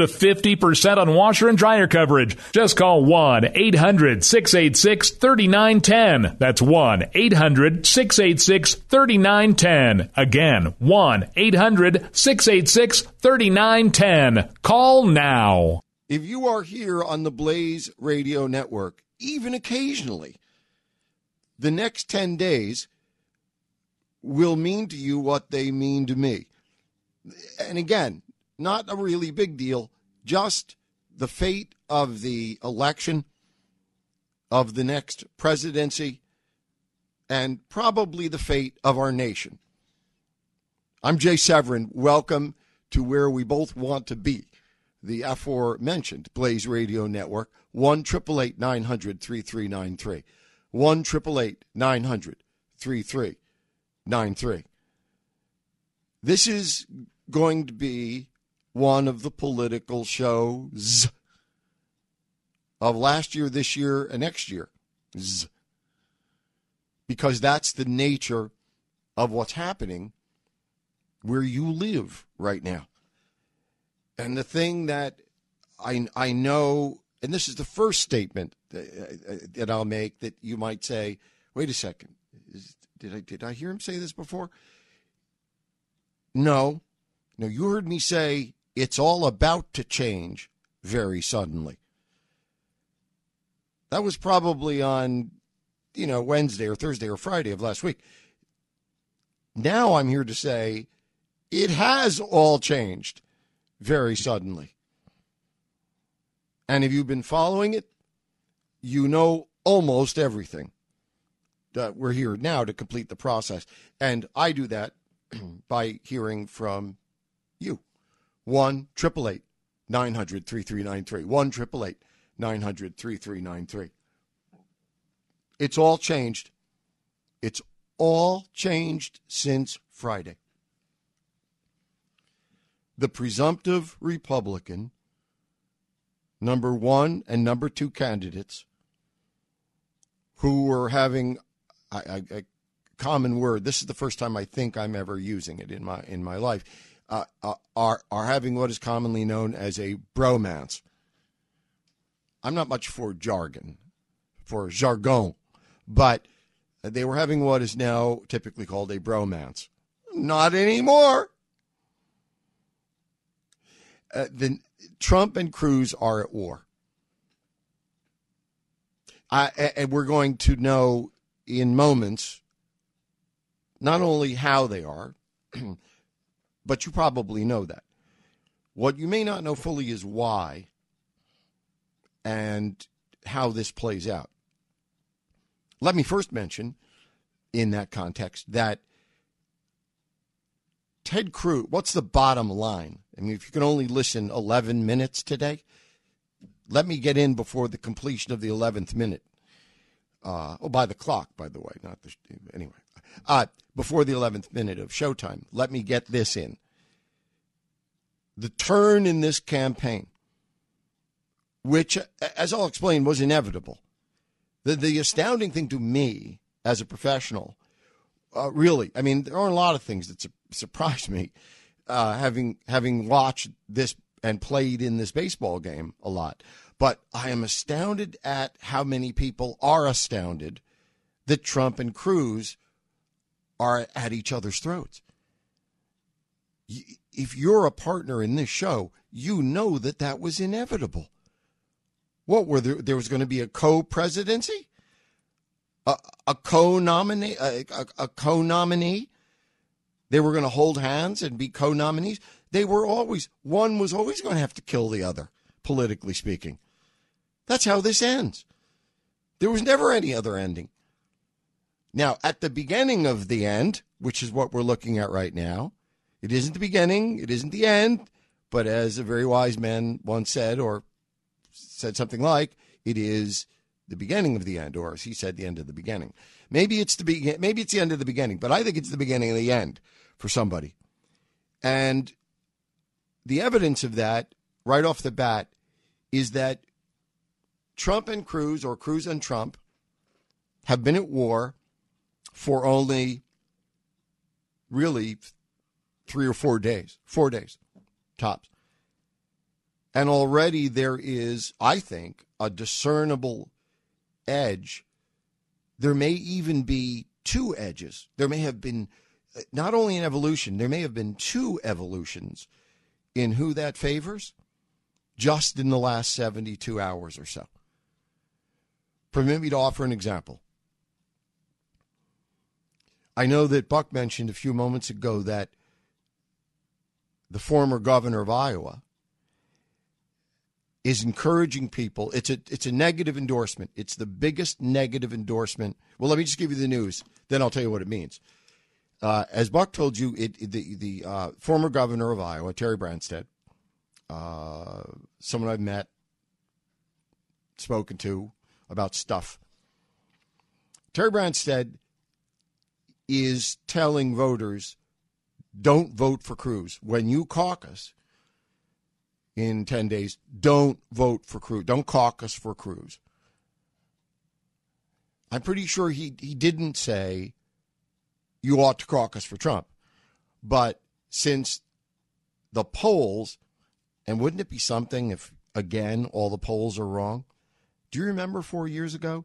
to 50% on washer and dryer coverage. Just call 1 800 686 3910. That's 1 800 686 3910. Again, 1 800 686 3910. Call now. If you are here on the Blaze Radio Network, even occasionally, the next 10 days will mean to you what they mean to me. And again, not a really big deal, just the fate of the election, of the next presidency, and probably the fate of our nation. I'm Jay Severin. Welcome to where we both want to be, the aforementioned Blaze Radio Network, 1 900 3393. 1 900 3393. This is going to be one of the political shows of last year, this year, and next year. Because that's the nature of what's happening where you live right now. And the thing that I, I know, and this is the first statement that, uh, that I'll make that you might say, wait a second, is, did I, did I hear him say this before? No. No, you heard me say it's all about to change very suddenly. That was probably on, you know, Wednesday or Thursday or Friday of last week. Now I'm here to say it has all changed very suddenly. And if you've been following it, you know almost everything. Uh, we're here now to complete the process. And I do that by hearing from you. 1 888 900 3393. 1 888 900 3393. It's all changed. It's all changed since Friday. The presumptive Republican, number one and number two candidates, who were having a, a, common word. This is the first time I think I'm ever using it in my in my life. Uh, uh, are are having what is commonly known as a bromance. I'm not much for jargon, for jargon, but they were having what is now typically called a bromance. Not anymore. Uh, the, Trump and Cruz are at war. I, and we're going to know in moments not only how they are, but you probably know that. What you may not know fully is why and how this plays out. Let me first mention, in that context, that Ted Cruz, what's the bottom line? I mean, if you can only listen 11 minutes today, let me get in before the completion of the 11th minute. Uh, oh, by the clock, by the way, not the. Anyway, uh, before the 11th minute of showtime, let me get this in. The turn in this campaign which, as I'll explain, was inevitable. The, the astounding thing to me as a professional, uh, really, I mean, there are a lot of things that su- surprised me, uh, having having watched this and played in this baseball game a lot. But I am astounded at how many people are astounded that Trump and Cruz are at each other's throats. If you're a partner in this show, you know that that was inevitable. What were there? There was going to be a co-presidency, a, a co-nominee, a, a, a co-nominee. They were going to hold hands and be co-nominees. They were always, one was always going to have to kill the other, politically speaking. That's how this ends. There was never any other ending. Now, at the beginning of the end, which is what we're looking at right now, it isn't the beginning, it isn't the end, but as a very wise man once said, or said something like, it is the beginning of the end, or as he said, the end of the beginning. Maybe it's the be- maybe it's the end of the beginning, but I think it's the beginning of the end for somebody. And the evidence of that, right off the bat, is that Trump and Cruz, or Cruz and Trump, have been at war for only really three or four days, four days tops. And already there is, I think, a discernible edge. There may even be two edges. There may have been not only an evolution, there may have been two evolutions in who that favors just in the last 72 hours or so. Permit me to offer an example. I know that Buck mentioned a few moments ago that the former governor of Iowa is encouraging people. It's a it's a negative endorsement. It's the biggest negative endorsement. Well, let me just give you the news, then I'll tell you what it means. Uh, as Buck told you, it, the the uh, former governor of Iowa, Terry Branstad, uh, someone I've met, spoken to about stuff. Terry Branstad is telling voters, don't vote for Cruz when you caucus in 10 days. Don't vote for Cruz. Don't caucus for Cruz. I'm pretty sure he, he didn't say you ought to caucus for Trump. But since the polls, and wouldn't it be something if, again, all the polls are wrong? Do you remember four years ago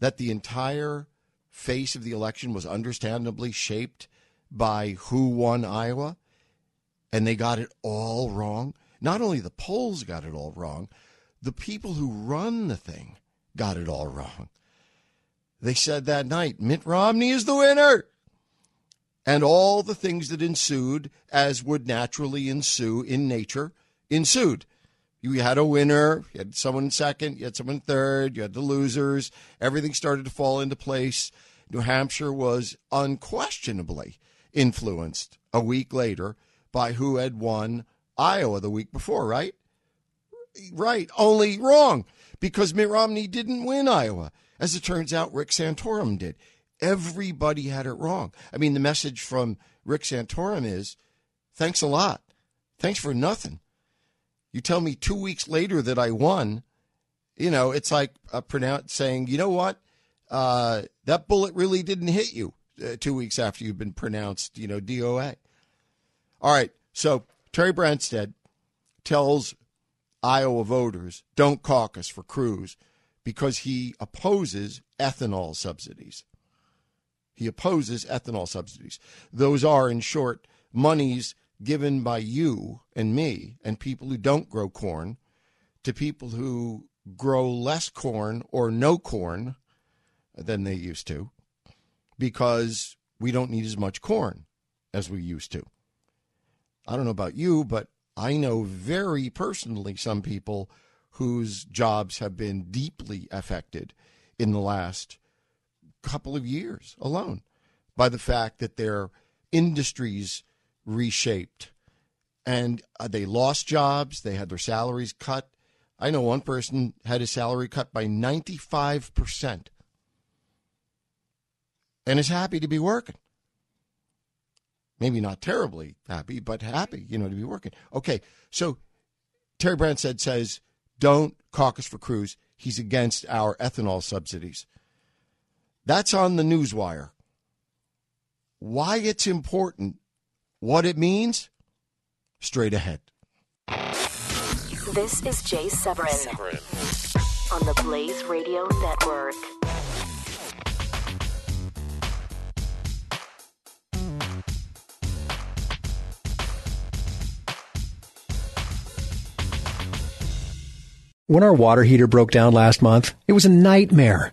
that the entire face of the election was understandably shaped by who won Iowa? And they got it all wrong? Not only the polls got it all wrong, the people who run the thing got it all wrong. They said that night, Mitt Romney is the winner. And all the things that ensued, as would naturally ensue in nature, ensued. You had a winner, you had someone second, you had someone third, you had the losers. Everything started to fall into place. New Hampshire was unquestionably influenced a week later by who had won Iowa the week before, right? Right, only wrong because Mitt Romney didn't win Iowa. As it turns out, Rick Santorum did. Everybody had it wrong. I mean, the message from Rick Santorum is thanks a lot. Thanks for nothing. You tell me two weeks later that I won, you know, it's like a pronounce saying, you know what? Uh, that bullet really didn't hit you uh, two weeks after you've been pronounced, you know, DOA. All right. So Terry Branstad tells Iowa voters don't caucus for Cruz because he opposes ethanol subsidies. He opposes ethanol subsidies. Those are, in short, monies given by you and me and people who don't grow corn to people who grow less corn or no corn than they used to because we don't need as much corn as we used to. I don't know about you, but I know very personally some people whose jobs have been deeply affected in the last couple of years alone by the fact that their industries reshaped and uh, they lost jobs, they had their salaries cut. I know one person had his salary cut by 95% and is happy to be working maybe not terribly happy, but happy, you know, to be working. Okay, so Terry Branstad says, don't caucus for Cruz. He's against our ethanol subsidies. That's on the newswire. Why it's important, what it means, straight ahead. This is Jay Severin, Severin. on the Blaze Radio Network. When our water heater broke down last month, it was a nightmare.